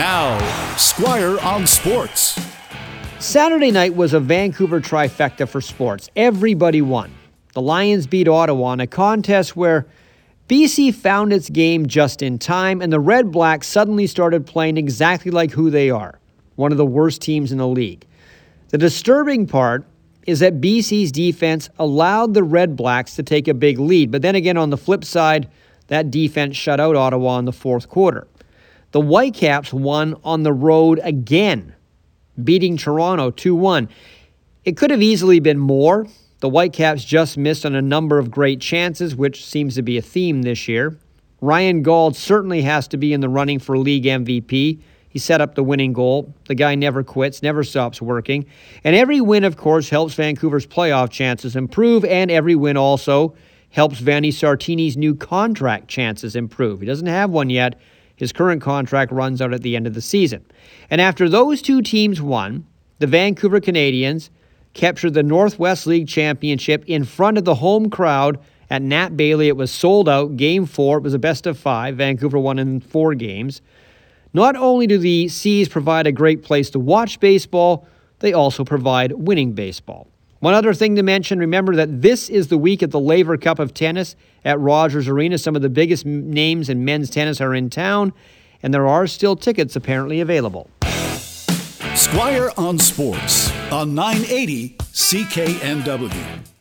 Now, Squire on Sports. Saturday night was a Vancouver trifecta for sports. Everybody won. The Lions beat Ottawa in a contest where BC found its game just in time, and the Red Blacks suddenly started playing exactly like who they are one of the worst teams in the league. The disturbing part is that BC's defense allowed the Red Blacks to take a big lead, but then again, on the flip side, that defense shut out Ottawa in the fourth quarter. The Whitecaps won on the road again, beating Toronto 2 1. It could have easily been more. The Whitecaps just missed on a number of great chances, which seems to be a theme this year. Ryan Gauld certainly has to be in the running for league MVP. He set up the winning goal. The guy never quits, never stops working. And every win, of course, helps Vancouver's playoff chances improve, and every win also helps Vanni Sartini's new contract chances improve. He doesn't have one yet. His current contract runs out at the end of the season. And after those two teams won, the Vancouver Canadians captured the Northwest League Championship in front of the home crowd at Nat Bailey. It was sold out. Game four, it was a best of five. Vancouver won in four games. Not only do the C's provide a great place to watch baseball, they also provide winning baseball. One other thing to mention remember that this is the week at the Laver Cup of Tennis at Rogers Arena. Some of the biggest names in men's tennis are in town, and there are still tickets apparently available. Squire on Sports on 980 CKNW.